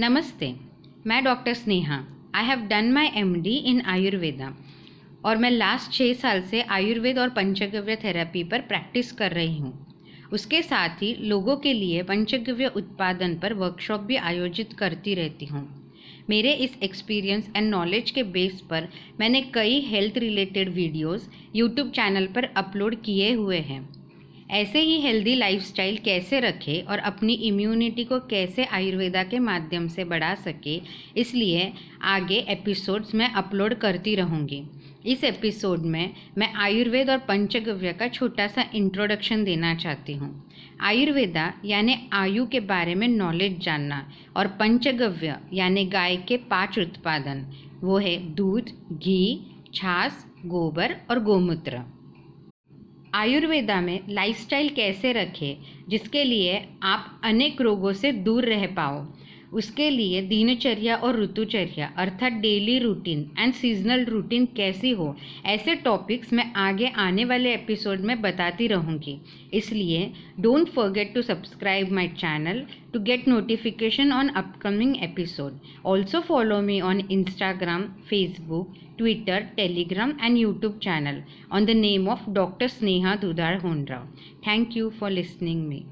नमस्ते, मैं doctor Sneha. I have done my M D in Ayurveda और मैं लास्ट छः साल से आयुर्वेद और पंचगव्य थेरेपी पर प्रैक्टिस कर रही हूँ। उसके साथ ही लोगों के लिए पंचगव्य उत्पादन पर वर्कशॉप भी आयोजित करती रहती हूँ। मेरे इस एक्सपीरियंस एंड नॉलेज के बेस पर मैंने कई health related videos YouTube channel पर अपलोड किए हुए हैं। ऐसे ही हेल्दी लाइफस्टाइल कैसे रखें और अपनी इम्यूनिटी को कैसे आयुर्वेदा के माध्यम से बढ़ा सके, इसलिए आगे एपिसोड्स मैं अपलोड करती रहूँगी। इस एपिसोड में मैं आयुर्वेद और पंचगव्य का छोटा सा इंट्रोडक्शन देना चाहती हूँ। आयुर्वेदा यानी आयु के बारे में नॉलेज जानना और पंचगव्य यानी गाय के पाँच उत्पादन, वो है दूध, घी, छाछ, गोबर और गोमूत्र। आयुर्वेदा में लाइफस्टाइल कैसे रखें जिसके लिए आप अनेक रोगों से दूर रह पाओ। उसके लिए दिनचर्या और ऋतुचर्या, अर्थात daily routine and seasonal routine कैसी हो? ऐसे टॉपिक्स मैं आगे आने वाले एपिसोड में बताती रहूँगी। इसलिए don't forget to subscribe my channel to get notification on upcoming episode also follow me on Instagram Facebook Twitter Telegram and YouTube channel on the name of doctor Sneha Dudhar Hondrao thank you for listening me